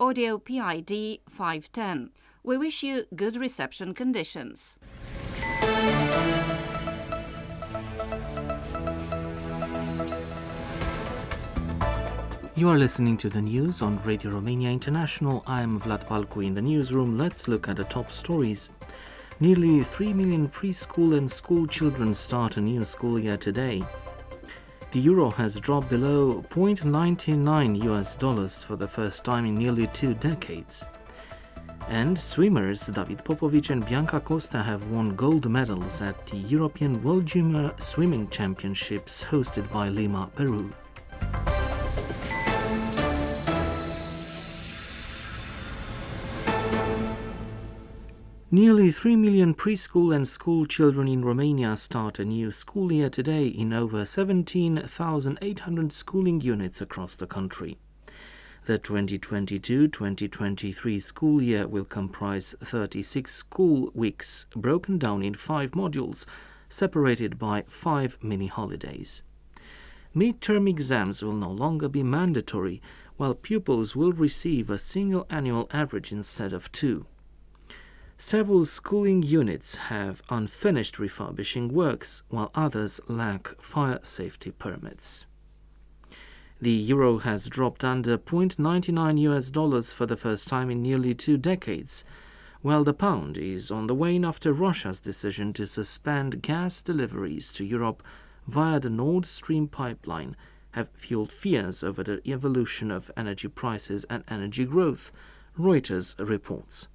Audio PID 510. We wish you good reception conditions. You are listening to the news on Radio Romania International. I am Vlad Palcu in the newsroom. Let's look at the top stories. Nearly 3 million preschool and school children start a new school year today. The euro has dropped below 0.99 US dollars for the first time in nearly two decades. And swimmers David Popovici and Bianca Costea have won gold medals at the European World Junior Swimming Championships hosted by Lima, Peru. Nearly 3 million preschool and school children in Romania start a new school year today in over 17,800 schooling units across the country. The 2022 2023 school year will comprise 36 school weeks broken down in five modules, separated by five mini holidays. Mid-term exams will no longer be mandatory, while pupils will receive a single annual average instead of two. Several schooling units have unfinished refurbishing works, while others lack fire safety permits. The euro has dropped under 0.99 US dollars for the first time in nearly two decades, while the pound is on the wane after Russia's decision to suspend gas deliveries to Europe via the Nord Stream pipeline have fueled fears over the evolution of energy prices and energy growth, Reuters reports.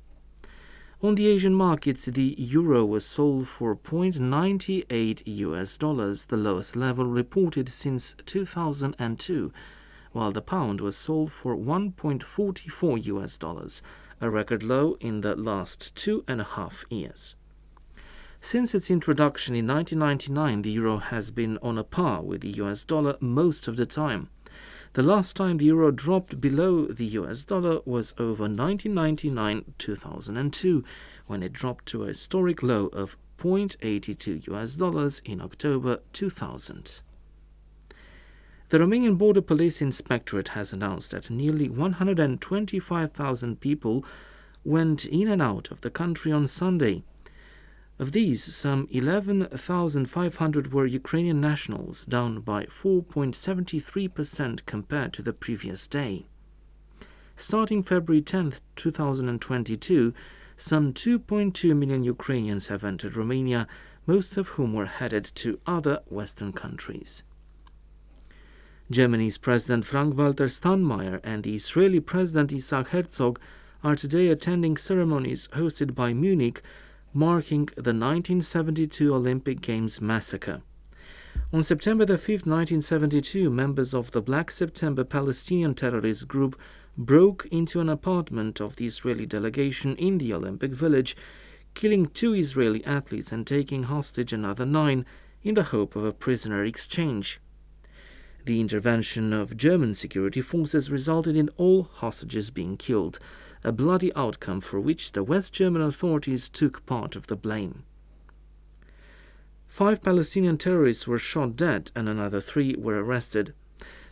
On the Asian markets, the euro was sold for 0.98 US dollars, the lowest level reported since 2002, while the pound was sold for 1.44 US dollars, a record low in the last two and a half years. Since its introduction in 1999, the euro has been on a par with the US dollar most of the time. The last time the euro dropped below the US dollar was over 1999 2002, when it dropped to a historic low of 0.82 US dollars in October 2000. The Romanian Border Police Inspectorate has announced that nearly 125,000 people went in and out of the country on Sunday. Of these, some 11,500 were Ukrainian nationals, down by 4.73% compared to the previous day. Starting February 10, 2022, some 2.2 million Ukrainians have entered Romania, most of whom were headed to other Western countries. Germany's President Frank-Walter Steinmeier and the Israeli President Isaac Herzog are today attending ceremonies hosted by Munich marking the 1972 Olympic Games massacre. On September 5, 1972, members of the Black September Palestinian terrorist group broke into an apartment of the Israeli delegation in the Olympic Village, killing two Israeli athletes and taking hostage another nine in the hope of a prisoner exchange. The intervention of German security forces resulted in all hostages being killed, a bloody outcome for which the West German authorities took part of the blame. Five Palestinian terrorists were shot dead and another three were arrested.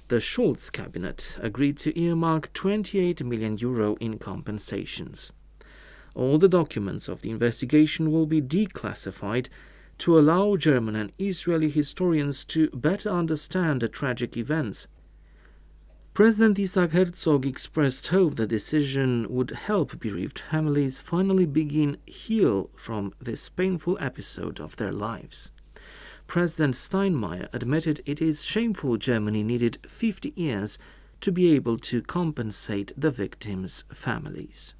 The Scholz cabinet agreed to earmark 28 million euro in compensations. All the documents of the investigation will be declassified to allow German and Israeli historians to better understand the tragic events President Isaac Herzog expressed hope the decision would help bereaved families finally begin heal from this painful episode of their lives. President Steinmeier admitted it is shameful Germany needed 50 years to be able to compensate the victims' families.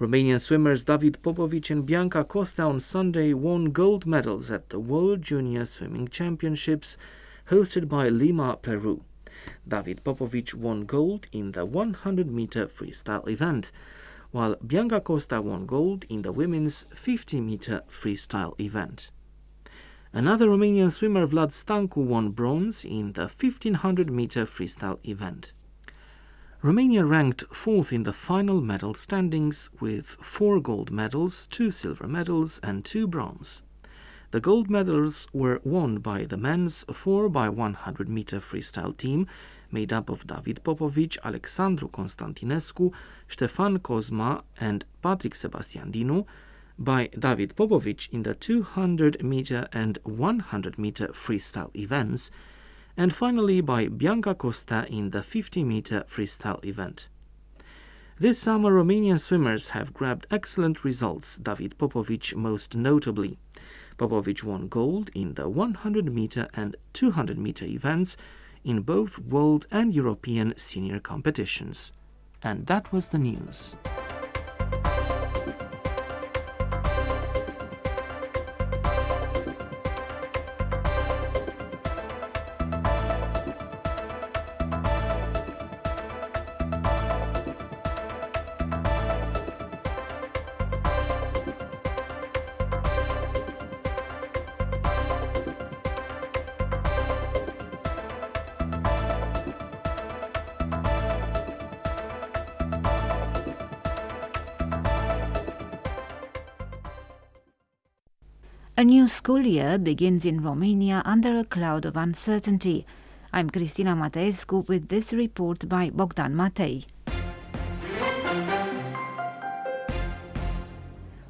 Romanian swimmers David Popovici and Bianca Costea on Sunday won gold medals at the World Junior Swimming Championships hosted by Lima, Peru. David Popovici won gold in the 100 meter freestyle event, while Bianca Costea won gold in the women's 50 meter freestyle event. Another Romanian swimmer, Vlad Stancu, won bronze in the 1500 meter freestyle event. Romania ranked fourth in the final medal standings with four gold medals, two silver medals, and two bronze. The gold medals were won by the men's 4 by 100 meter freestyle team made up of David Popovici, Alexandru Constantinescu, Ștefan Cosma, and Patrick Sebastian Dinu, by David Popovici in the 200 meter and 100 meter freestyle events, and finally by Bianca Costea in the 50 meter freestyle event. This summer, Romanian swimmers have grabbed excellent results, David Popovici most notably. Popovici won gold in the 100 meter and 200 meter events in both world and European senior competitions. And that was the news. A new school year begins in Romania under a cloud of uncertainty. I'm Cristina Mateescu with this report by Bogdan Matei.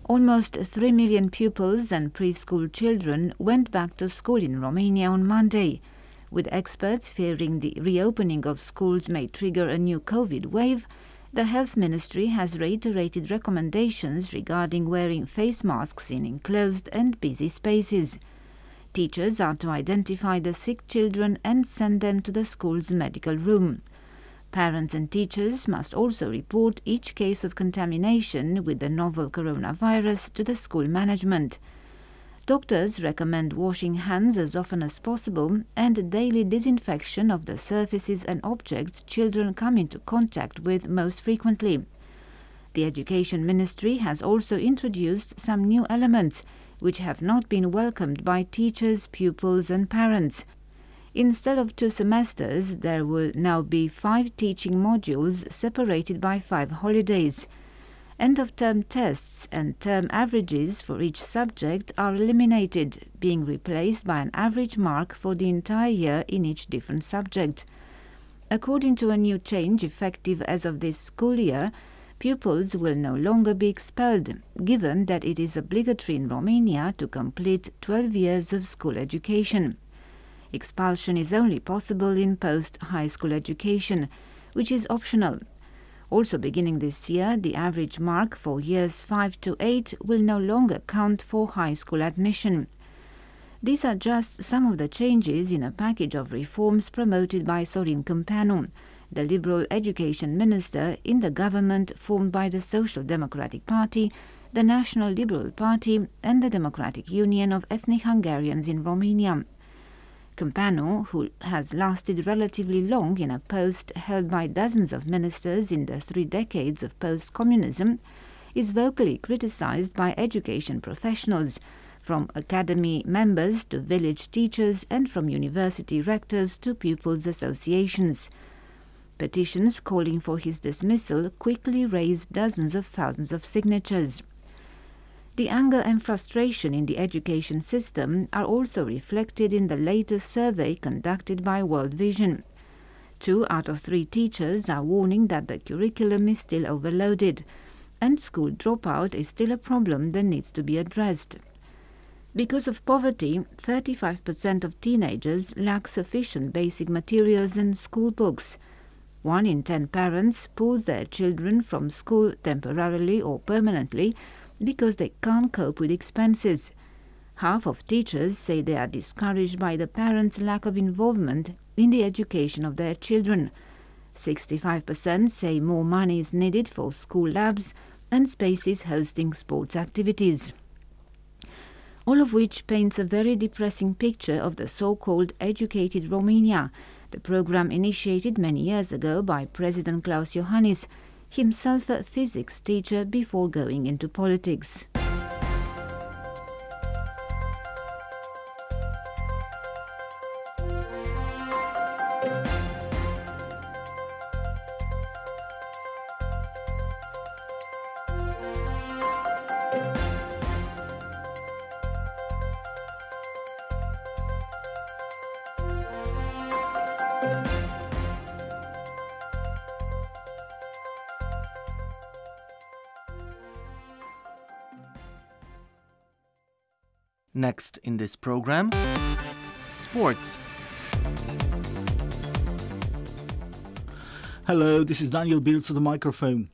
Almost 3 million pupils and preschool children went back to school in Romania on Monday. With experts fearing the reopening of schools may trigger a new COVID wave, the Health Ministry has reiterated recommendations regarding wearing face masks in enclosed and busy spaces. Teachers are to identify the sick children and send them to the school's medical room. Parents and teachers must also report each case of contamination with the novel coronavirus to the school management. Doctors recommend washing hands as often as possible and daily disinfection of the surfaces and objects children come into contact with most frequently. The Education Ministry has also introduced some new elements which have not been welcomed by teachers, pupils, and parents. Instead of two semesters, there will now be five teaching modules separated by five holidays. End of term tests and term averages for each subject are eliminated, being replaced by an average mark for the entire year in each different subject. According to a new change effective as of this school year, pupils will no longer be expelled, given that it is obligatory in Romania to complete 12 years of school education. Expulsion is only possible in post high school education, which is optional also beginning this year, the average mark for years 5 to 8 will no longer count for high school admission. These are just some of the changes in a package of reforms promoted by Sorin Câmpeanu, the Liberal Education Minister in the government formed by the Social Democratic Party, the National Liberal Party, and the Democratic Union of Ethnic Hungarians in Romania. Câmpeanu, who has lasted relatively long in a post held by dozens of ministers in the three decades of post communism, is vocally criticized by education professionals, from academy members to village teachers and from university rectors to pupils' associations. Petitions calling for his dismissal quickly raised dozens of thousands of signatures. The anger and frustration in the education system are also reflected in the latest survey conducted by World Vision. Two out of three teachers are warning that the curriculum is still overloaded, and school dropout is still a problem that needs to be addressed. Because of poverty, 35% of teenagers lack sufficient basic materials and school books. One in ten parents pulls their children from school temporarily or permanently because they can't cope with expenses. Half of teachers say they are discouraged by the parents' lack of involvement in the education of their children. 65% say more money is needed for school labs and spaces hosting sports activities. All of which paints a very depressing picture of the so called educated Romania, the program initiated many years ago by President Klaus Iohannis, himself a physics teacher before going into politics. Next in this program, sports. Hello, this is Daniel Biltz at the microphone.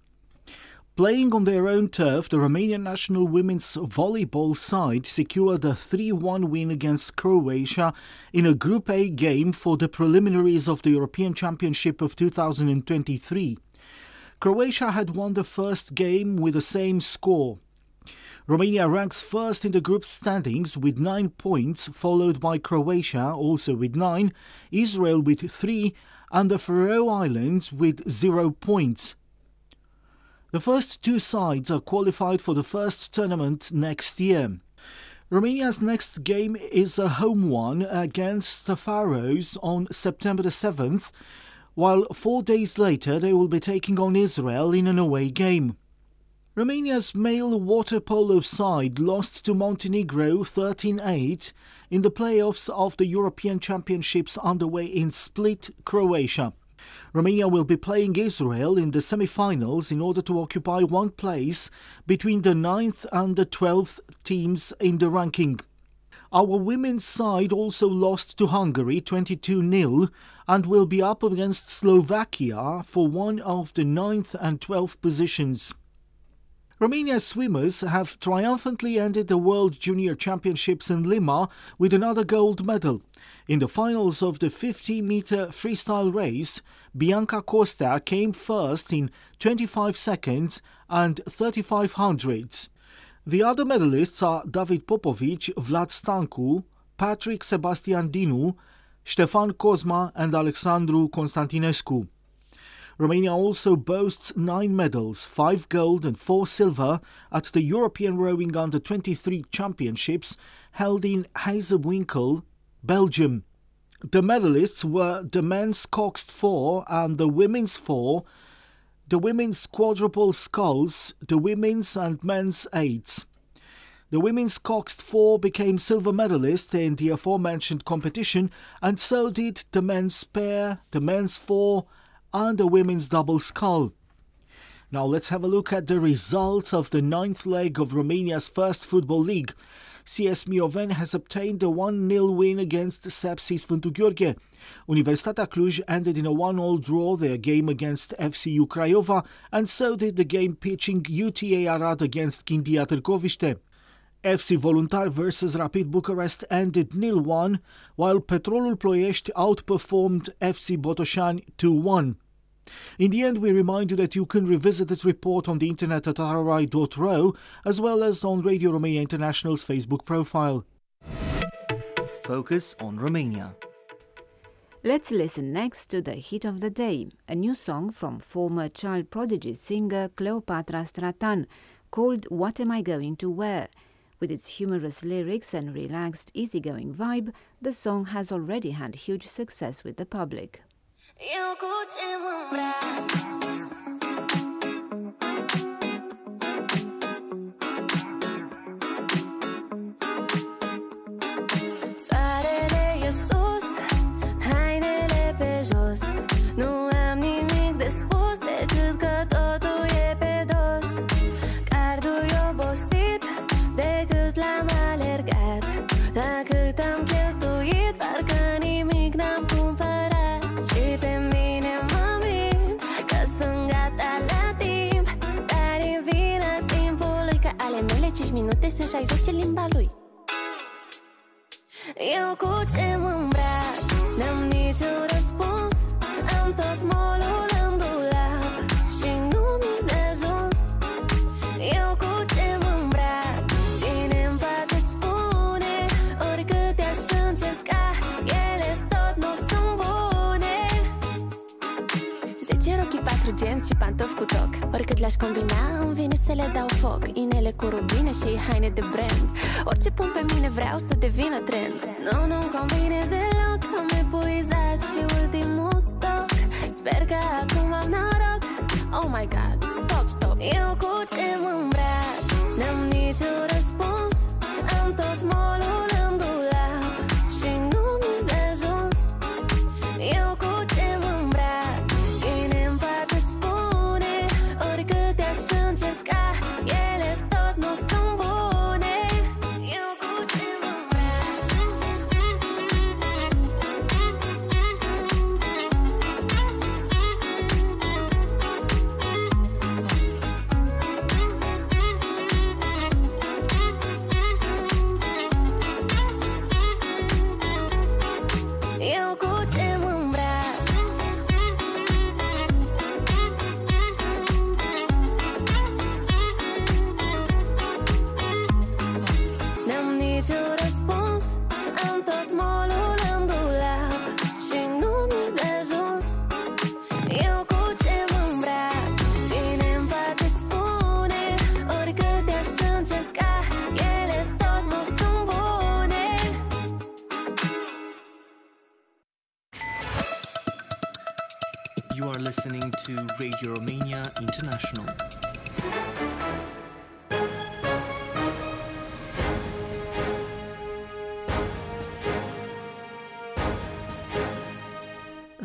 Playing on their own turf, the Romanian national women's volleyball side secured a 3 1 win against Croatia in a Group A game for the preliminaries of the European Championship of 2023. Croatia had won the first game with the same score. Romania ranks first in the group standings with 9 points, followed by Croatia, also with 9, Israel with 3, and the Faroe Islands with 0 points. The first two sides are qualified for the first tournament next year. Romania's next game is a home one against the Faroes on September the 7th, while four days later they will be taking on Israel in an away game. Romania's male water polo side lost to Montenegro 13 8 in the playoffs of the European Championships underway in Split, Croatia. Romania will be playing Israel in the semi finals in order to occupy one place between the 9th and the 12th teams in the ranking. Our women's side also lost to Hungary 22 0 and will be up against Slovakia for one of the 9th and 12th positions. Romania's swimmers have triumphantly ended the World Junior Championships in Lima with another gold medal. In the finals of the 50 meter freestyle race, Bianca Costea came first in 25 seconds and 35 hundredths. The other medalists are David Popovici, Vlad Stancu, Patrick Sebastian Dinu, Ștefan Cosma, and Alexandru Constantinescu. Romania also boasts nine medals, five gold and four silver, at the European Rowing Under 23 Championships held in Hazewinkel, Belgium. The medalists were the men's coxed four and the women's four, the women's quadruple sculls, the women's and men's eights. The women's coxed four became silver medalists in the aforementioned competition, and so did the men's pair, the men's four, and the women's double scull. Now let's have a look at the results of the ninth leg of Romania's first football league. CS Mioveni has obtained a 1-0 win against Sepsi Sfântu Gheorghe. Universitatea Cluj ended in a 1-all draw their game against FCU Craiova, and so did the game pitching UTA Arad against Chindia Târgoviște. FC Voluntari vs Rapid Bucharest ended 0-1, while Petrolul Ploiești outperformed FC Botoșani 2-1. In the end, we remind you that you can revisit this report on the internet at rri.ro, as well as on Radio Romania International's Facebook profile. Focus on Romania. Let's listen next to the hit of the day, a new song from former child prodigy singer Cleopatra Stratan, called What Am I Going to Wear? With its humorous lyrics and relaxed, easygoing vibe, the song has already had huge success with the public. Le-aș combina, îmi vine să le dau foc. Inele cu rubine și haine de brand. Orice pun pe mine vreau să devină trend. Nu, nu-mi convine deloc Am epuizat și ultimul stoc. Sper că acum am noroc. Oh my god, stop, stop. Eu cu ce mă îmbrac? N-am niciun răspuns. Am tot molul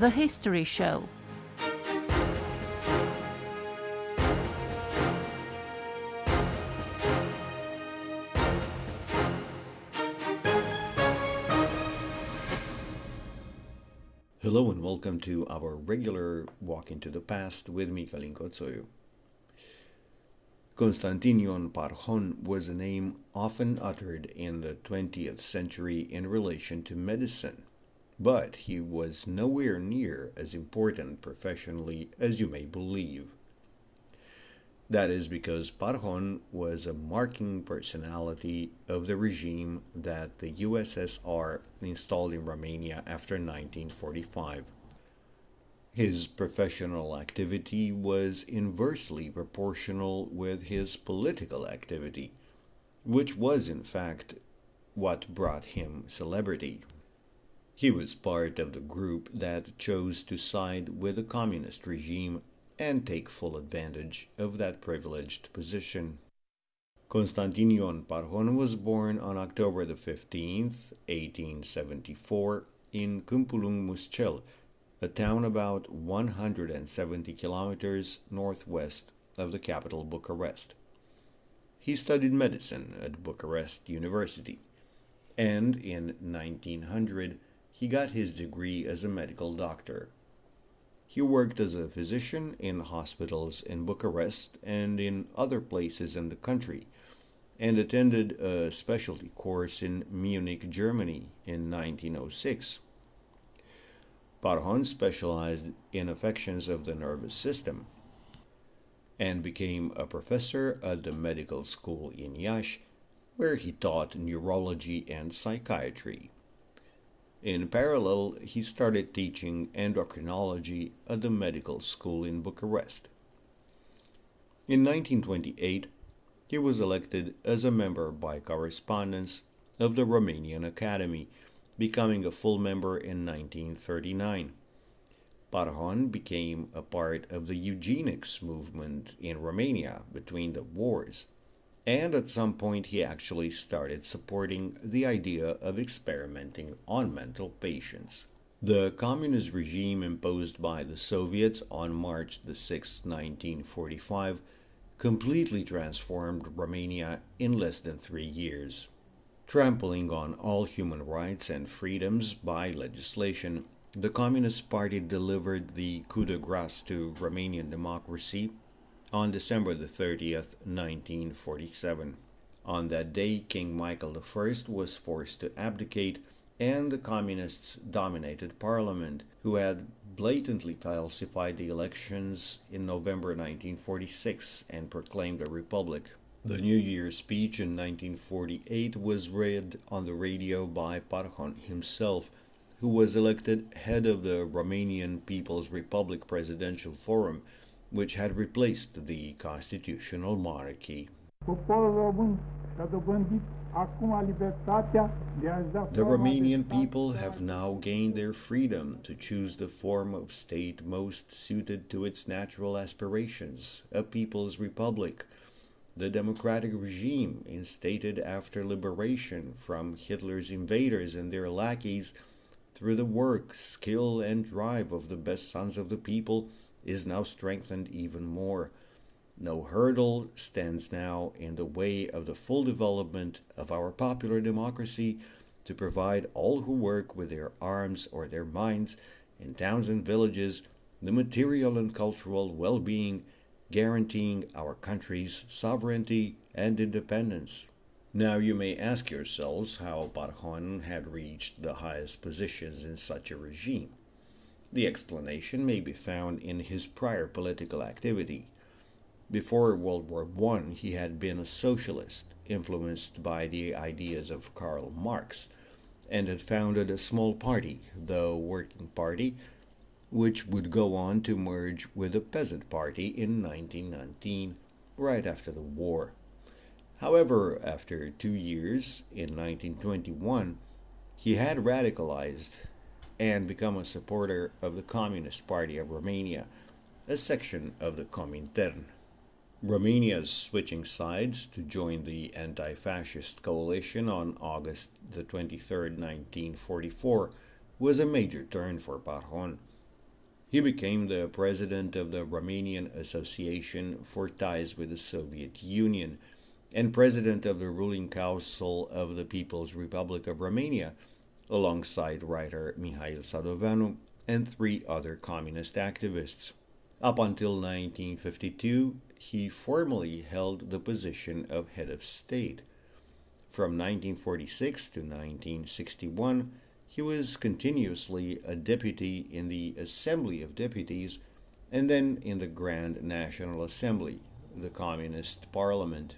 The History Show. Hello and welcome to our regular Walk into the Past with Michalin Kotsoyu. Constantin Ion Parhon was a name often uttered in the 20th century in relation to medicine, but he was nowhere near as important professionally as you may believe. That is because Parhon was a marking personality of the regime that the USSR installed in Romania after 1945. His professional activity was inversely proportional with his political activity, which was in fact what brought him celebrity. He was part of the group that chose to side with the communist regime and take full advantage of that privileged position. Constantin Ion Parhon was born on October the 15th, 1874, in Câmpulung Muscel, a town about 170 kilometers northwest of the capital Bucharest. He studied medicine at Bucharest University, and in 1900 he got his degree as a medical doctor. He worked as a physician in hospitals in Bucharest and in other places in the country, and attended a specialty course in Munich, Germany in 1906. Parhon specialized in affections of the nervous system and became a professor at the medical school in Iași, where he taught neurology and psychiatry. In parallel, he started teaching endocrinology at the medical school in Bucharest. In 1928, he was elected as a member by correspondence of the Romanian Academy, becoming a full member in 1939. Parhon became a part of the eugenics movement in Romania between the wars, and at some point he actually started supporting the idea of experimenting on mental patients. The communist regime imposed by the Soviets on March 6, 1945 completely transformed Romania in less than three years. Trampling on all human rights and freedoms by legislation, the Communist Party delivered the coup de grace to Romanian democracy on December the 30th, 1947. On that day, King Michael I was forced to abdicate, and the communists dominated parliament, who had blatantly falsified the elections in November 1946 and proclaimed a republic. The New Year's speech in 1948 was read on the radio by Parhon himself, who was elected head of the Romanian People's Republic Presidential Forum, which had replaced the constitutional monarchy. The Romanian people have now gained their freedom to choose the form of state most suited to its natural aspirations, a people's republic. The democratic regime, instated after liberation from Hitler's invaders and their lackeys, through the work, skill, and drive of the best sons of the people, is now strengthened even more. No hurdle stands now in the way of the full development of our popular democracy to provide all who work with their arms or their minds in towns and villages the material and cultural well being guaranteeing our country's sovereignty and independence. Now you may ask yourselves how Parhon had reached the highest positions in such a regime. The explanation may be found in his prior political activity. Before World War I, he had been a socialist, influenced by the ideas of Karl Marx, and had founded a small party, the Working Party, which would go on to merge with the Peasant Party in 1919, right after the war. However, after two years, in 1921, he had radicalized and become a supporter of the Communist Party of Romania, a section of the Comintern. Romania's switching sides to join the anti-fascist coalition on August the 23rd, 1944 was a major turn for Parhon. He became the president of the Romanian Association for Ties with the Soviet Union and president of the ruling council of the People's Republic of Romania, alongside writer Mihail Sadoveanu and three other communist activists. Up until 1952, he formally held the position of head of state. From 1946 to 1961, he was continuously a deputy in the Assembly of Deputies and then in the Grand National Assembly, the Communist Parliament.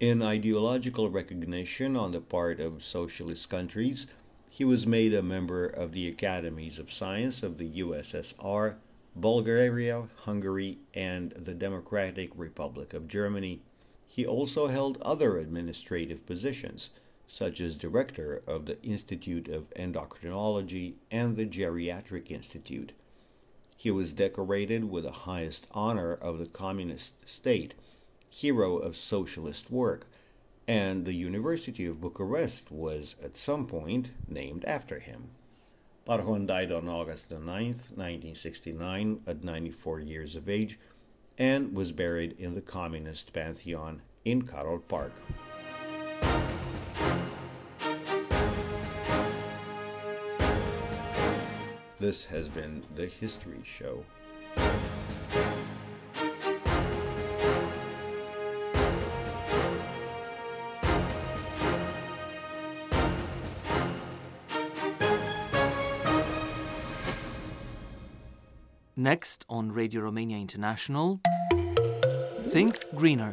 In ideological recognition on the part of socialist countries, he was made a member of the Academies of Science of the USSR, Bulgaria, Hungary, and the Democratic Republic of Germany. He also held other administrative positions such as director of the Institute of Endocrinology and the Geriatric Institute. He was decorated with the highest honor of the communist state, hero of socialist work, and the University of Bucharest was at some point named after him. Parhon died on August 9, 1969, at 94 years of age, and was buried in the Communist Pantheon in Carol Park. This has been the History Show. Next on Radio Romania International, Think Greener.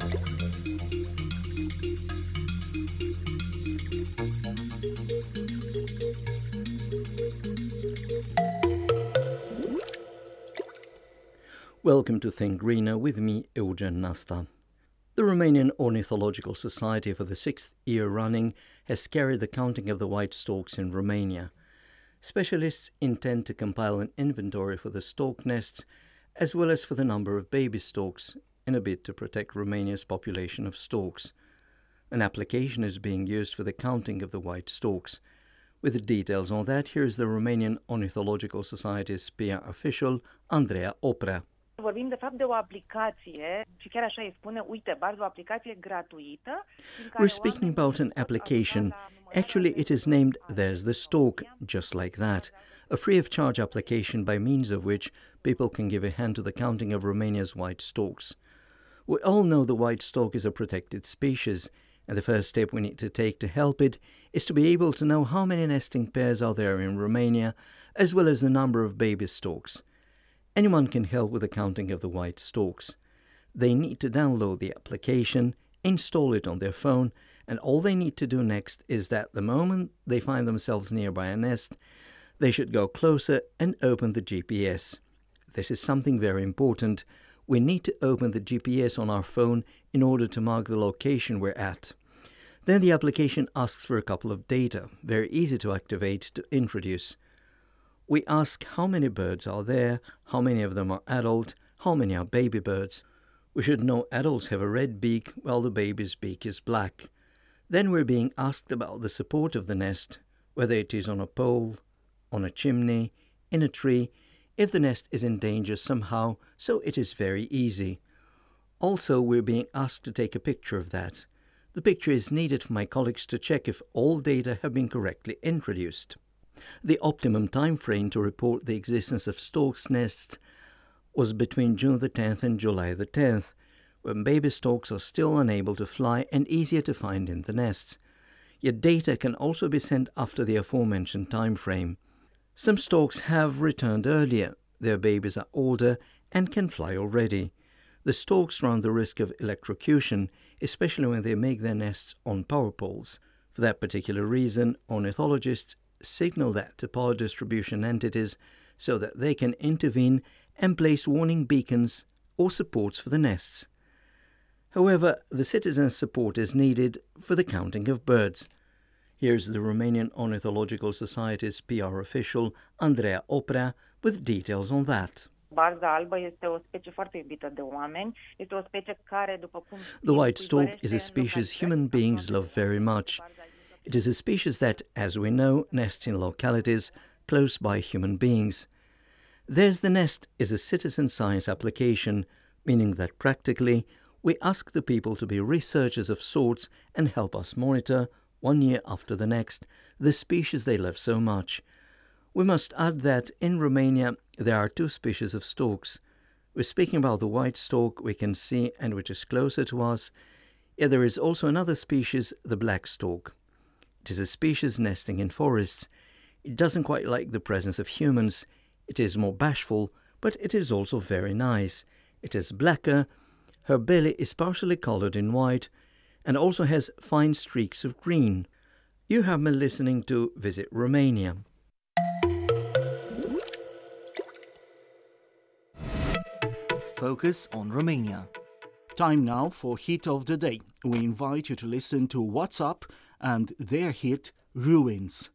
Welcome to Think Greener with me, Eugen Nasta. The Romanian Ornithological Society for the sixth year running has carried the counting of the white storks in Romania. Specialists intend to compile an inventory for the stork nests as well as for the number of baby storks in a bid to protect Romania's population of storks. An application is being used for the counting of the white storks. With the details on that, here's the Romanian Ornithological Society's PR official, Andrea Oprea. Vorbim de fapt de o aplicație și chiar așa îi spune, uite, o aplicație gratuită. We're speaking about an application. Actually, it is named There's the Stork, just like that. A free of charge application by means of which people can give a hand to the counting of Romania's white storks. We all know the white stork is a protected species, And the first step we need to take to help it is to be able to know how many nesting pairs are there in Romania, as well as the number of baby storks. Anyone can help with the counting of the white storks. They need to download the application, install it on their phone, and all they need to do next is that the moment they find themselves nearby a nest, they should go closer and open the GPS. This is something very important we need to open the GPS on our phone in order to mark the location we're at. Then the application asks for a couple of data, very easy to activate to introduce. We ask how many birds are there, how many of them are adult, how many are baby birds. We should know adults have a red beak while the baby's beak is black. Then we're being asked about the support of the nest, whether it is on a pole, on a chimney, in a tree, if the nest is in danger somehow, so it is very easy. Also, we're being asked to take a picture of that. The picture is needed for my colleagues to check if all data have been correctly introduced. The optimum time frame to report the existence of storks' nests was between June the 10th and July the 10th, when baby storks are still unable to fly and easier to find in the nests. Yet data can also be sent after the aforementioned time frame. Some storks have returned earlier. Their babies are older and can fly already. The storks run the risk of electrocution, especially when they make their nests on power poles. For that particular reason, ornithologists signal that to power distribution entities so that they can intervene and place warning beacons or supports for the nests. However, the citizens' support is needed for the counting of birds. Here's the Romanian Ornithological Society's PR official, Andrea Oprea, with details on that. The white stork is a species human beings love very much. It is a species that, as we know, nests in localities close by human beings. There's the Nest is a citizen science application, meaning that practically we ask the people to be researchers of sorts and help us monitor, one year after the next, the species they love so much. We must add that in Romania there are two species of storks. We're speaking about the white stork we can see and which is closer to us, yet there is also another species, the black stork. It is a species nesting in forests. It doesn't quite like the presence of humans. It is more bashful, but it is also very nice. It is blacker. Her belly is partially colored in white, and also has fine streaks of green. You have been listening to Visit Romania. Focus on Romania. Time now for Hit of the Day. We invite you to listen to What's Up and their hit Ruins.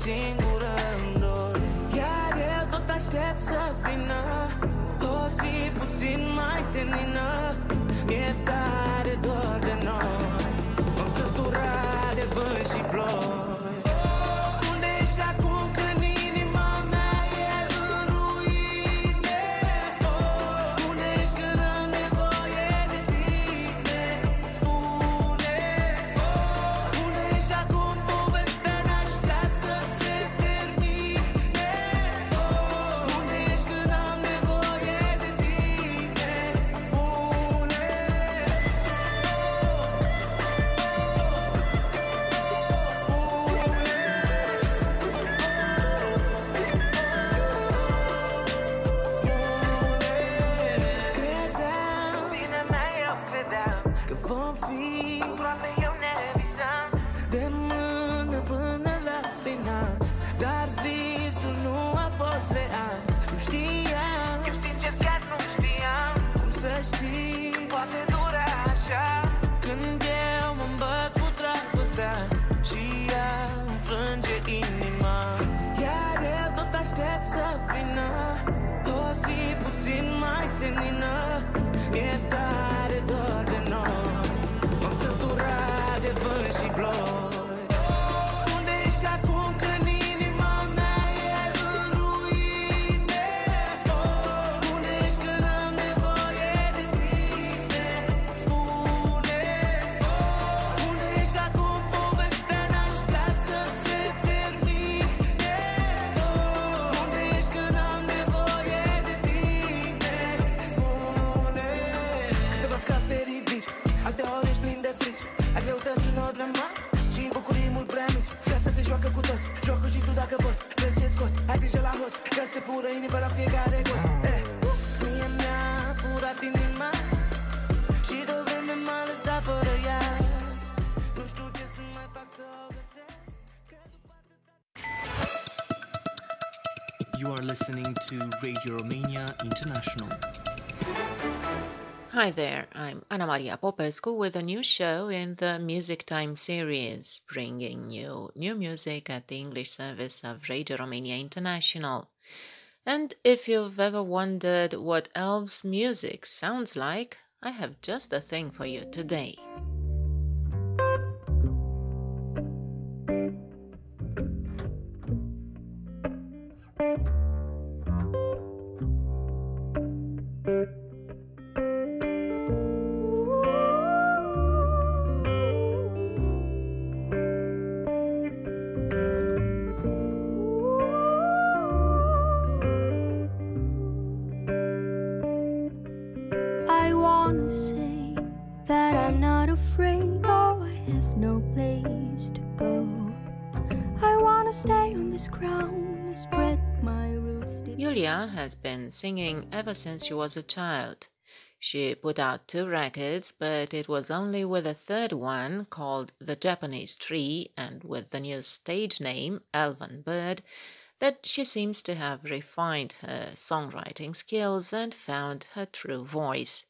Singură în dor Iar eu tot aștept să vină. O zi puțin mai senină. Mi-e tare dor de noi. M-am săturat de vânt și ploi inima. Chiar eu tot aștept să vină O zi puțin mai senină Mi-e se fură inima la fiecare goț eh. Mie mi-a furat inima Și de o vreme m-a lăsat fără ea Nu știu ce să mai fac să o găsesc după You are listening to Radio Romania International. Hi there, I'm Anna Maria Popescu with a new show in the Music Time series, bringing you new music at the English service of Radio Romania International. And if you've ever wondered what elves' music sounds like, I have just the thing for you today. Singing ever since she was a child. She put out two records, but it was only with a third one, called The Japanese Tree, and with the new stage name, Elven Bird, that she seems to have refined her songwriting skills and found her true voice.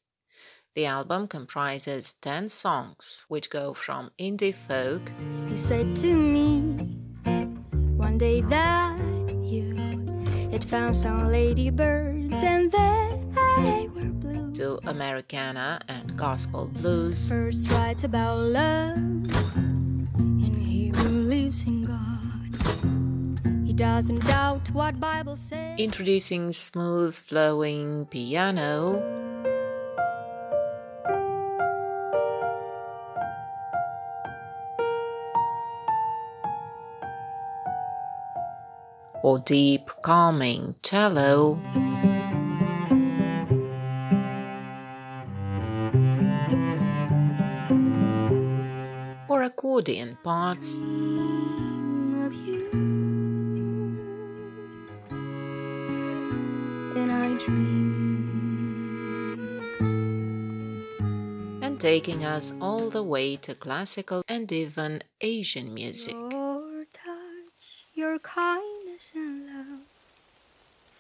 The album comprises 10 songs, which go from indie folk You said to me one day that you had found some ladybirds and they were blue. to Americana and gospel blues. First writes about love, and he believes in God. He doesn't doubt what Bible says. Introducing smooth flowing piano, or deep calming cello. Or accordion parts. And I dream. and taking us all the way to classical and even Asian music. Your touch, your kindness and love,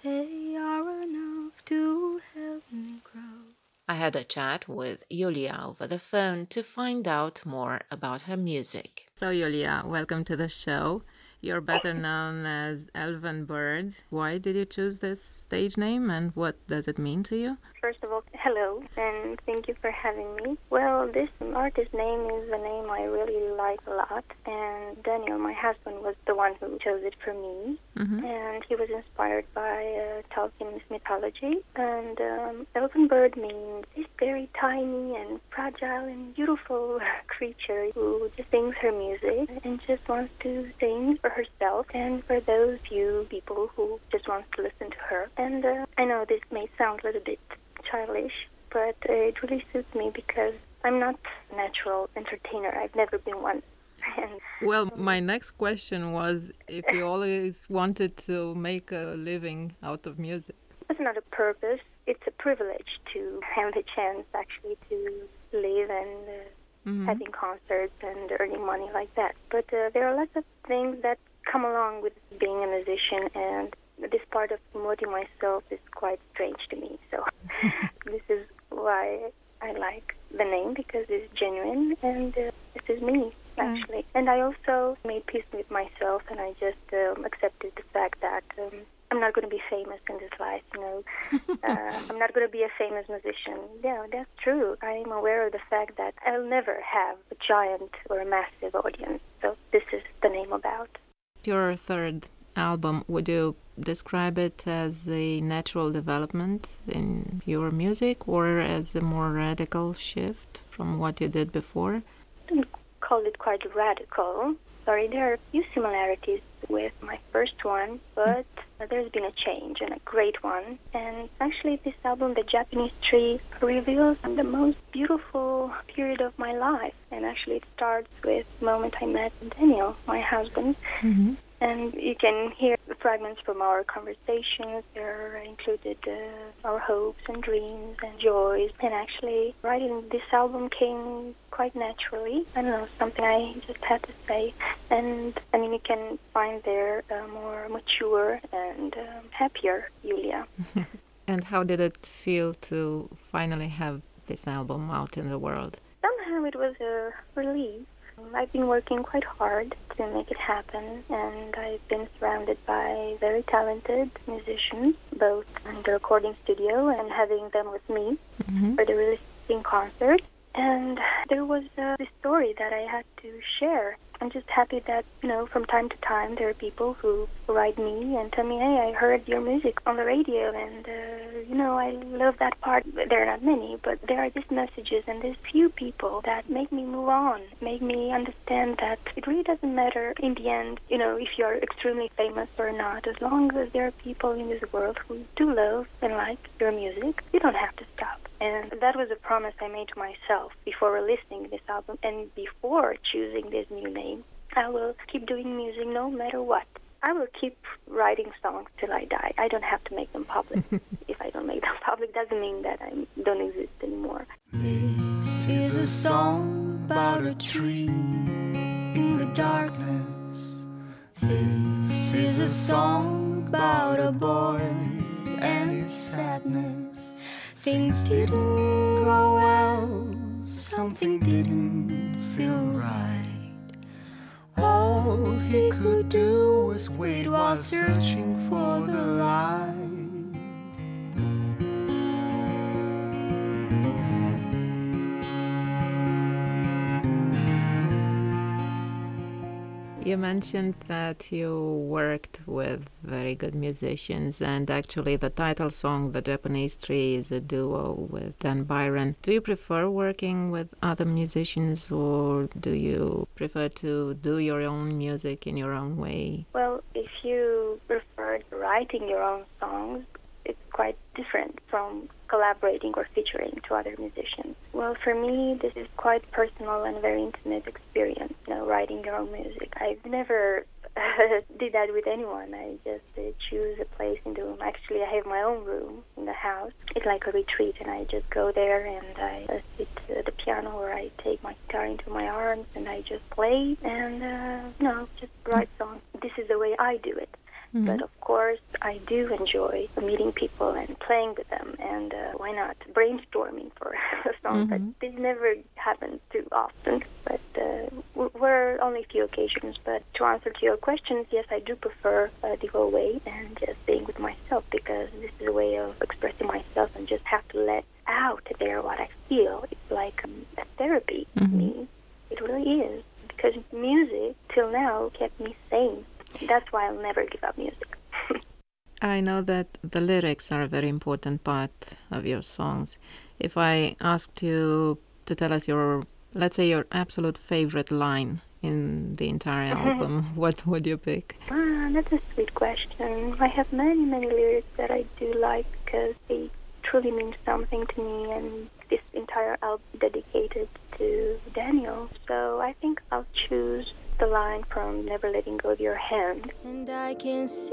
they are enough to help me grow. I had a chat with Yulia over the phone to find out more about her music. So, Yulia, welcome to the show. You're better known as Elven Bird. Why did you choose this stage name and what does it mean to you? First of all, hello, and thank you for having me. Well, this artist's name is a name I really like a lot, and Daniel, my husband, was the one who chose it for me, Mhm. and he was inspired by uh, Tolkien's mythology. And um, elven bird means this very tiny and fragile and beautiful creature who just sings her music and just wants to sing for herself and for those few people who just wants to listen to her. And uh, I know this may sound a little bit childish, but uh, it really suits me because I'm not a natural entertainer. I've never been one. And Well, my next question was if you always wanted to make a living out of music. it's not a purpose. It's a privilege to have the chance actually to live and uh, Mhm. having concerts and earning money like that. But uh, there are lots of things that come along with being a musician, and this part of promoting myself is quite strange to me. So this is why I like the name because it's genuine and uh, this is me actually. And I also made peace with myself, and I just um, accepted the fact that. Um, I'm not going to be famous in this life, you know. uh, I'm not going to be a famous musician. Yeah, that's true. I'm aware of the fact that I'll never have a giant or a massive audience. So this is the name about. Your third album, would you describe it as a natural development in your music or as a more radical shift from what you did before? I don't call it quite radical. sorry, there are a few similarities with my first one, but there's been a change and a great one. And actually, this album, The Japanese Tree, reveals the most beautiful period of my life. And actually, it starts with the moment I met Daniel, my husband. Mm-hmm. And you can hear fragments from our conversations. There included uh, our hopes and dreams and joys. And actually, writing this album came quite naturally. I don't know, something I just had to say. And I mean, you can find there a more mature and um, happier Julia. and how did it feel to finally have this album out in the world? Somehow it was a relief. I've been working quite hard to make it happen, and I've been surrounded by very talented musicians, both in the recording studio and having them with me Mm-hmm. for the releasing concert. And there was uh, this story that I had to share. I'm just happy that, you know, from time to time there are people who write me and tell me, hey, I heard your music on the radio and, uh, you know, I love that part. There are not many, but there are these messages and there's few people that make me move on, make me understand that it really doesn't matter in the end, you know, if you're extremely famous or not. As long as there are people in this world who do love and like your music, you don't have to stop. And that was a promise I made to myself before releasing this album and before choosing this new name. I will keep doing music no matter what. I will keep writing songs till I die. I don't have to make them public. if I don't make them public, doesn't mean that I don't exist anymore. This is a song about a tree in the darkness. This is a song about a boy and his sadness. Things didn't go well, something didn't feel right. All he could do was wait while searching for the light. You mentioned that you worked with very good musicians, and actually, the title song, The Japanese Tree, is a duo with Dan Byron. Do you prefer working with other musicians, or do you prefer to do your own music in your own way? Well, if you prefer writing your own songs, it's quite different from collaborating or featuring to other musicians. Well, for me, this is quite personal and very intimate experience, you know, writing your own music. I've never did that with anyone. I just uh, choose a place in the room. Actually, I have my own room in the house. It's like a retreat, and I just go there and I uh, sit at the piano or I take my guitar into my arms and I just play and, uh, you know, just write songs. This is the way I do it. But of course, I do enjoy meeting people and playing with them, and uh, why not brainstorming for a song. But this never happens too often. But uh, were only a few occasions. But to answer to your questions, yes, I do prefer uh, the whole way and just being with myself because this is a way of expressing myself and just have to let out there what I feel. It's like um, a therapy to me. It really is because music till now kept me sane. That's why I'll never give up music. I know that the lyrics are a very important part of your songs. If I asked you to tell us your, let's say, your absolute favorite line in the entire album, what would you pick? Ah, that's a sweet question. I have many, many lyrics that I do like because they truly mean something to me, and this entire album dedicated to Daniel. So I think I'll choose the line from Never Letting Go of Your Hand. And I can see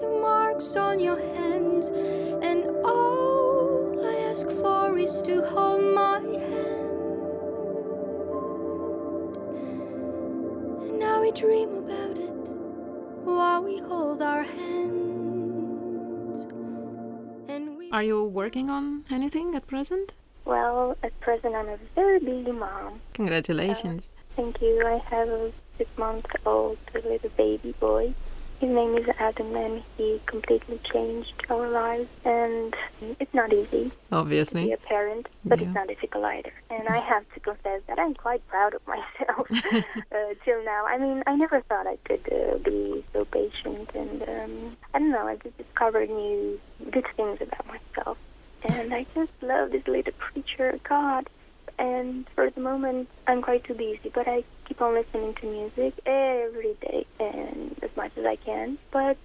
the marks on your hands, and all I ask for is to hold my hand. And now we dream about it while we hold our hands. And we Are you working on anything at present? Well, at present, I'm a very busy mom. Congratulations. Thank you. I have a six month old little baby boy. His name is Adam, and he completely changed our lives. And it's not easy obviously, to be a parent, but Yeah. it's not difficult either. And I have to confess that I'm quite proud of myself uh, till now. I mean, I never thought I could uh, be so patient, and um, I don't know. I just discovered new good things about myself, and I just love this little creature. God, and for the moment, I'm quite too busy, but I keep on listening to music every day and as much as I can. But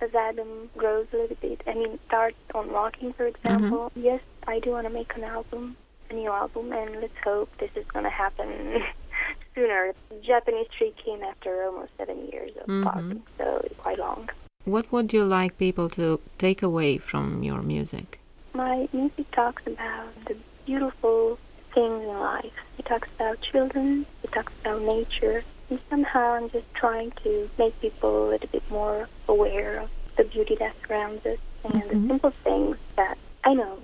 as Adam grows a little bit, I mean, starts on rocking, for example, mm-hmm. yes, I do want to make an album, a new album, and let's hope this is going to happen sooner. Japanese Tree came after almost seven years of mm-hmm. pausing, so it's quite long. What would you like people to take away from your music? My music talks about the beautiful things in life. He talks about children, he talks about nature, and somehow I'm just trying to make people a little bit more aware of the beauty that surrounds us and mm-hmm. the simple things that I know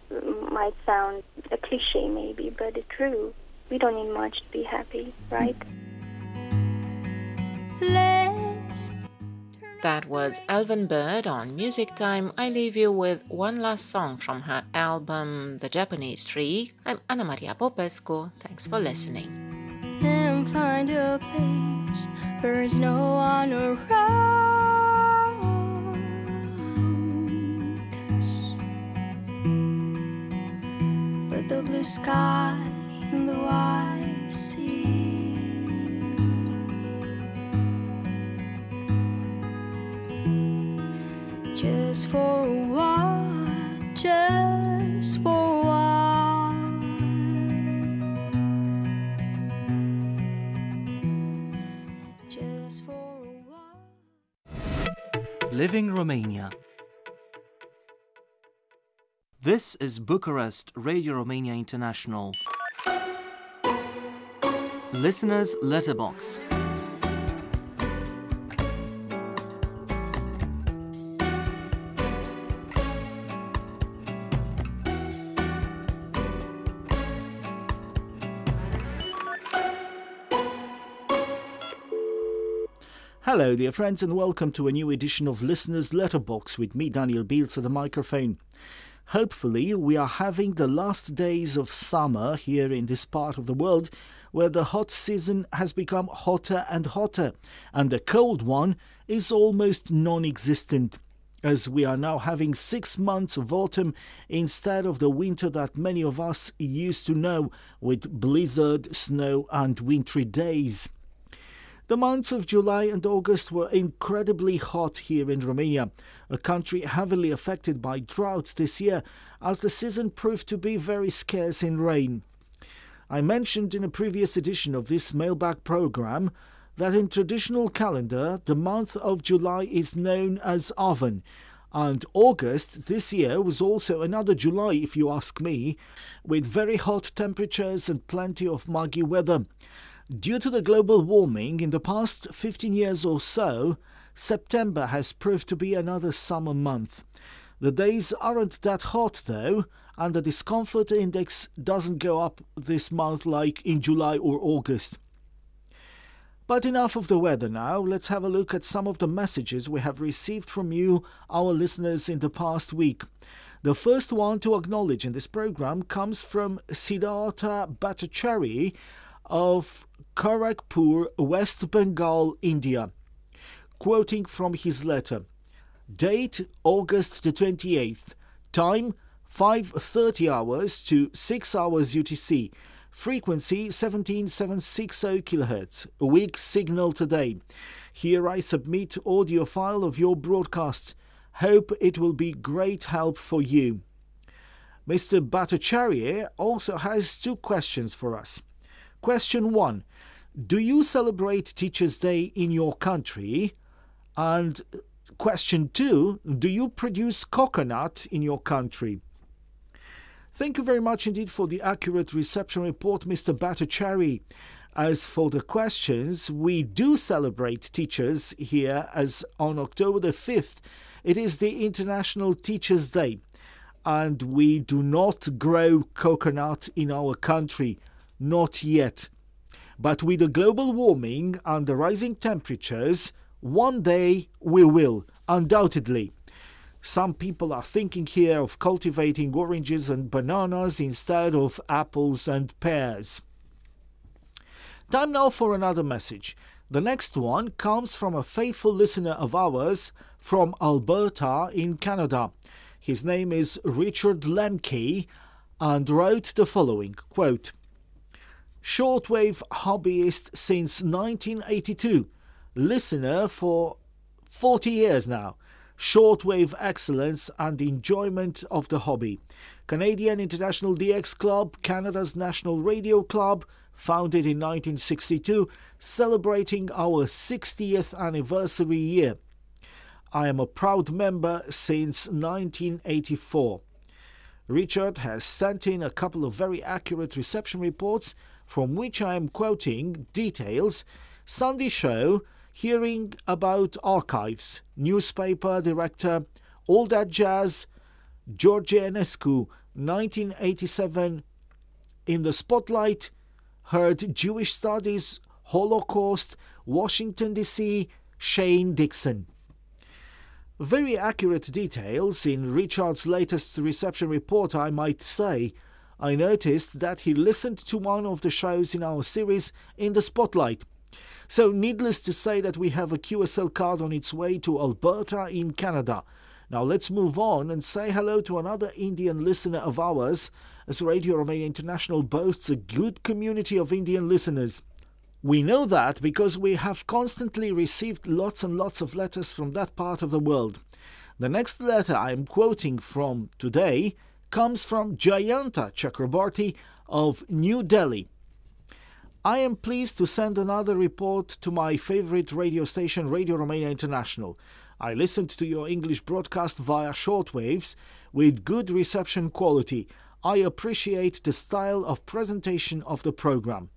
might sound a cliche maybe, but it's true. We don't need much to be happy, right? That was Elven Bird on Music Time. I leave you with one last song from her album The Japanese Tree. I'm Anna Maria Popescu. Thanks for listening. And find a place where there's no one around. With the blue sky and the white sea. Just for a while, just for a while. Just for a while. Living Romania. This is Bucharest Radio Romania International. Listeners Letterbox. Hello, dear friends, and welcome to a new edition of Listener's Letterbox with me, Daniel Biltz, at the microphone. Hopefully, we are having the last days of summer here in this part of the world where the hot season has become hotter and hotter, and the cold one is almost non existent. As we are now having six months of autumn instead of the winter that many of us used to know with blizzard, snow, and wintry days. The months of July and August were incredibly hot here in Romania, a country heavily affected by drought this year, as the season proved to be very scarce in rain. I mentioned in a previous edition of this mailbag program that in traditional calendar the month of July is known as Oven, and August this year was also another July, if you ask me, with very hot temperatures and plenty of muggy weather. Due to the global warming in the past 15 years or so, September has proved to be another summer month. The days aren't that hot though, and the discomfort index doesn't go up this month like in July or August. But enough of the weather now. Let's have a look at some of the messages we have received from you, our listeners, in the past week. The first one to acknowledge in this program comes from Siddhartha Bhattacharya of Kharagpur, West Bengal, India. Quoting from his letter Date August the 28th. Time 5:30 hours to 6 hours UTC. Frequency 17760 kHz. Weak signal today. Here I submit audio file of your broadcast. Hope it will be great help for you. Mr. Bhattacharya also has two questions for us. Question 1 do you celebrate Teachers' Day in your country? And question two Do you produce coconut in your country? Thank you very much indeed for the accurate reception report, Mr. Bhattacharya. As for the questions, we do celebrate teachers here as on October the 5th. It is the International Teachers' Day, and we do not grow coconut in our country, not yet. But with the global warming and the rising temperatures, one day we will, undoubtedly. Some people are thinking here of cultivating oranges and bananas instead of apples and pears. Time now for another message. The next one comes from a faithful listener of ours from Alberta in Canada. His name is Richard Lemke and wrote the following quote, shortwave hobbyist since 1982, listener for 40 years now. Shortwave excellence and enjoyment of the hobby. Canadian International DX Club, Canada's National Radio Club, founded in 1962, celebrating our 60th anniversary year. I am a proud member since 1984. Richard has sent in a couple of very accurate reception reports from which I am quoting details. Sunday show, hearing about archives, newspaper director, all that jazz, George Enescu, 1987, in the spotlight, heard Jewish studies, Holocaust, Washington, D.C., Shane Dixon. Very accurate details in Richard's latest reception report, I might say. I noticed that he listened to one of the shows in our series in the spotlight. So, needless to say, that we have a QSL card on its way to Alberta in Canada. Now, let's move on and say hello to another Indian listener of ours, as Radio Romania International boasts a good community of Indian listeners. We know that because we have constantly received lots and lots of letters from that part of the world. The next letter I am quoting from today comes from Jayanta Chakrabarti of New Delhi. I am pleased to send another report to my favorite radio station, Radio Romania International. I listened to your English broadcast via shortwaves with good reception quality. I appreciate the style of presentation of the program.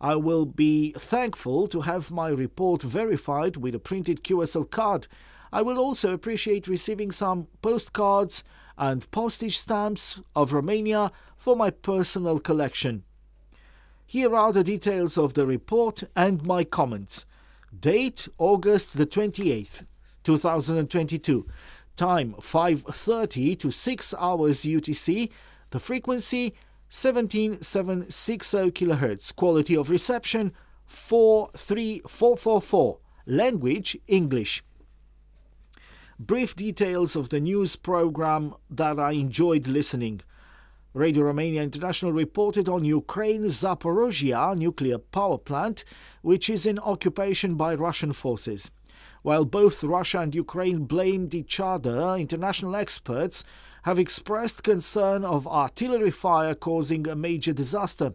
I will be thankful to have my report verified with a printed QSL card. I will also appreciate receiving some postcards and postage stamps of Romania for my personal collection. Here are the details of the report and my comments. Date August the 28th, 2022. Time 5:30 to 6 hours UTC. The frequency 17760 kHz. Quality of reception 43444. Language English. Brief details of the news program that I enjoyed listening. Radio Romania International reported on Ukraine's Zaporozhia nuclear power plant, which is in occupation by Russian forces. While both Russia and Ukraine blamed each other, international experts have expressed concern of artillery fire causing a major disaster.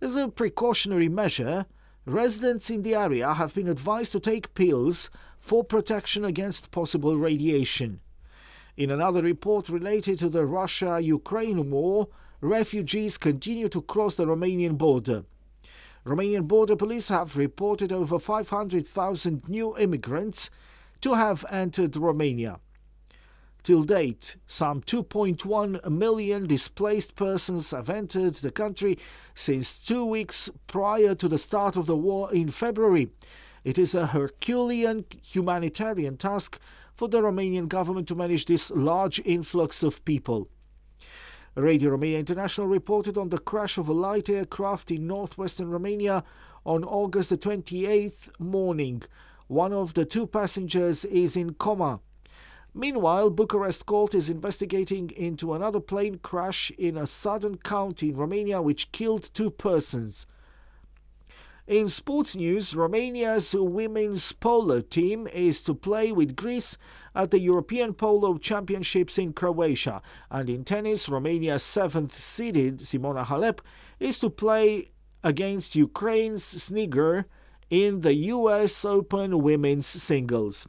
As a precautionary measure, residents in the area have been advised to take pills for protection against possible radiation. In another report related to the Russia Ukraine war, refugees continue to cross the Romanian border. Romanian border police have reported over 500,000 new immigrants to have entered Romania. Till date, some 2.1 million displaced persons have entered the country since two weeks prior to the start of the war in February. It is a Herculean humanitarian task for the Romanian government to manage this large influx of people. Radio Romania International reported on the crash of a light aircraft in northwestern Romania on August the 28th morning. One of the two passengers is in coma. Meanwhile, Bucharest Court is investigating into another plane crash in a southern county in Romania which killed two persons. In sports news, Romania's women's polo team is to play with Greece at the European Polo Championships in Croatia, and in tennis, Romania's seventh seeded Simona Halep is to play against Ukraine's Snigur in the US Open women's singles.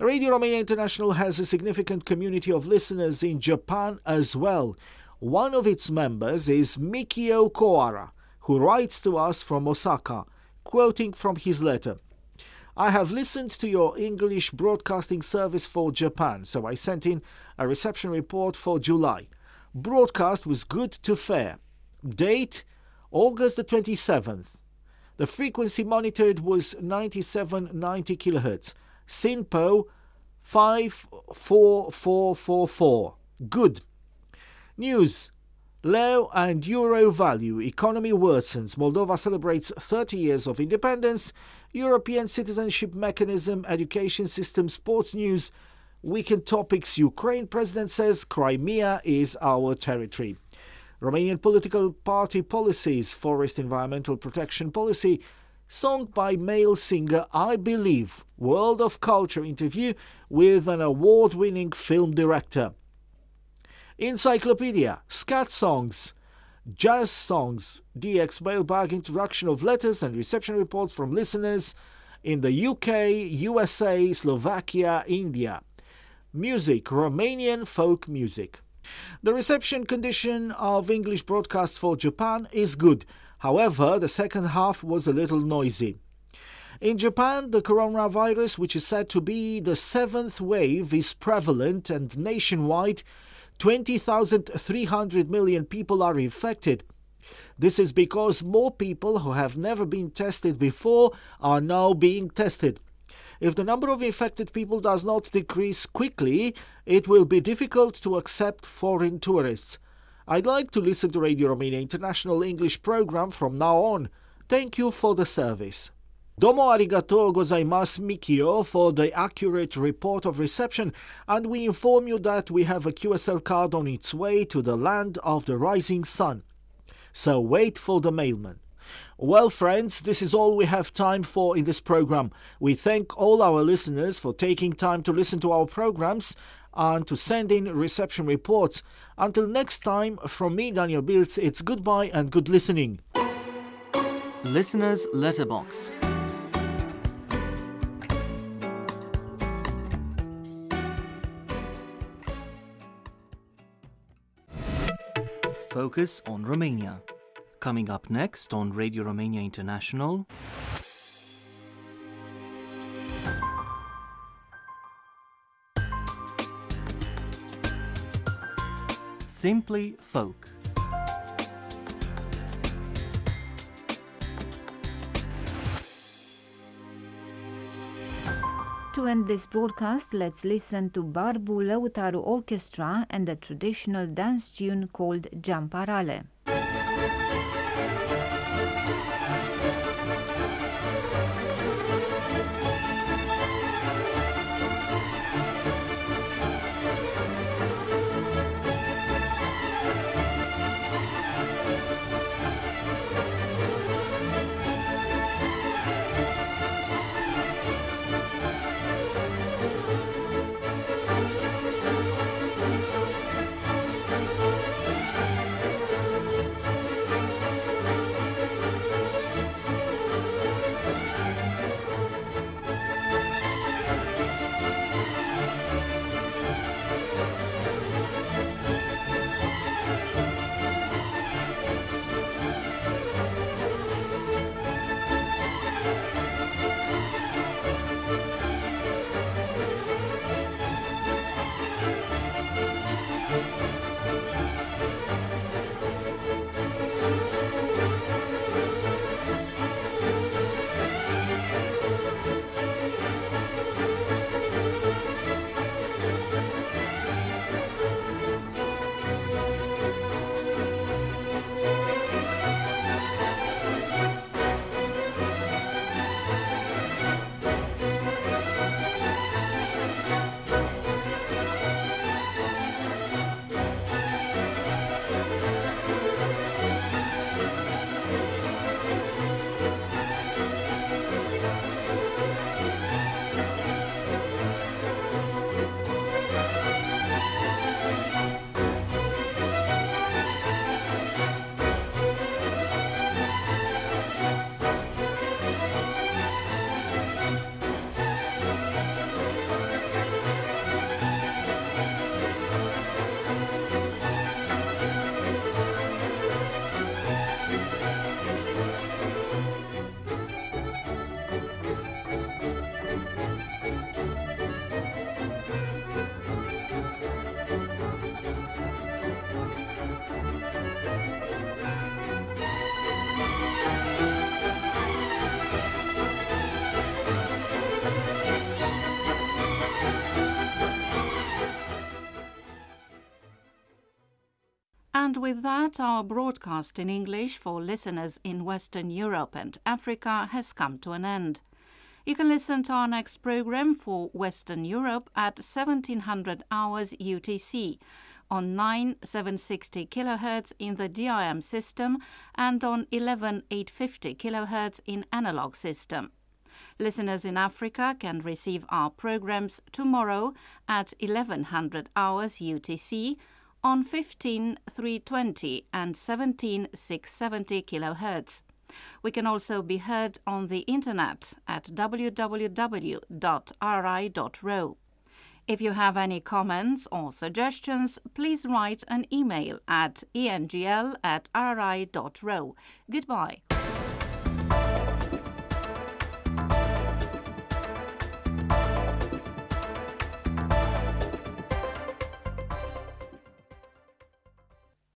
Radio Romania International has a significant community of listeners in Japan as well. One of its members is Mikio Koara who writes to us from Osaka, quoting from his letter. I have listened to your English broadcasting service for Japan, so I sent in a reception report for July. Broadcast was good to fair. Date August the 27th. The frequency monitored was 9790 kHz. SINPO 54444. Good. News Leu and euro value. Economy worsens. Moldova celebrates 30 years of independence. European citizenship mechanism, education system, sports news. Weekend topics Ukraine president says Crimea is our territory. Romanian political party policies, forest environmental protection policy, song by male singer I Believe, World of Culture interview with an award winning film director. Encyclopedia, scat songs, jazz songs, DX mailbag introduction of letters and reception reports from listeners in the UK, USA, Slovakia, India. Music, Romanian folk music. The reception condition of English broadcasts for Japan is good. However, the second half was a little noisy. In Japan, the coronavirus, which is said to be the seventh wave, is prevalent and nationwide 20,300 million people are infected. This is because more people who have never been tested before are now being tested. If the number of infected people does not decrease quickly, it will be difficult to accept foreign tourists. I'd like to listen to Radio Romania International English program from now on. Thank you for the service. Domo arigato gozaimasu Mikio for the accurate report of reception, and we inform you that we have a QSL card on its way to the land of the rising sun. So wait for the mailman. Well, friends, this is all we have time for in this program. We thank all our listeners for taking time to listen to our programs and to send in reception reports. Until next time, from me, Daniel Biltz, it's goodbye and good listening. Listener's Letterbox. Focus on Romania. Coming up next on Radio Romania International. Simply Folk. To end this broadcast, let's listen to Barbu Lăutaru Orchestra and a traditional dance tune called Geamparale. And with that, our broadcast in English for listeners in Western Europe and Africa has come to an end. You can listen to our next program for Western Europe at 1700 hours UTC, on 9760 kHz in the DRM system and on 11850 kHz in analog system. Listeners in Africa can receive our programs tomorrow at 1100 hours UTC on 15320 and 17670 kHz. We can also be heard on the internet at www.rri.ro. If you have any comments or suggestions, please write an email at engl at rri.ro. Goodbye.